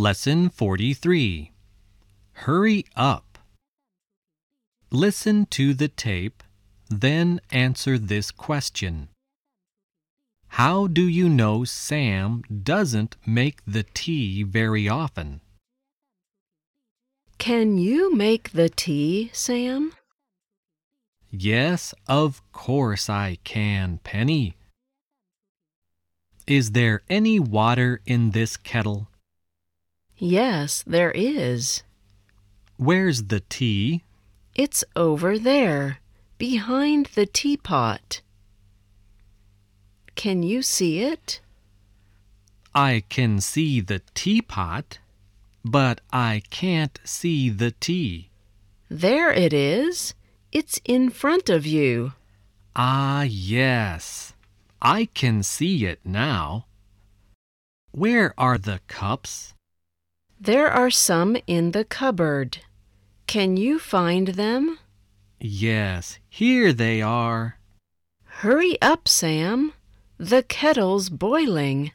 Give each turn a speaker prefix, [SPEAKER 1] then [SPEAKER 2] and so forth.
[SPEAKER 1] Lesson 43 Hurry up. Listen to the tape, then answer this question. How do you know Sam doesn't make the tea very often?
[SPEAKER 2] Can you make the tea, Sam?
[SPEAKER 1] Yes, of course I can, Penny. Is there any water in this kettle?
[SPEAKER 2] Yes, there is.
[SPEAKER 1] Where's the tea?
[SPEAKER 2] It's over there, behind the teapot. Can you see it?
[SPEAKER 1] I can see the teapot, but I can't see the tea.
[SPEAKER 2] There it is. It's in front of you.
[SPEAKER 1] Ah, yes. I can see it now. Where are the cups?
[SPEAKER 2] There are some in the cupboard. Can you find them?
[SPEAKER 1] Yes, here they are.
[SPEAKER 2] Hurry up, Sam. The kettle's boiling.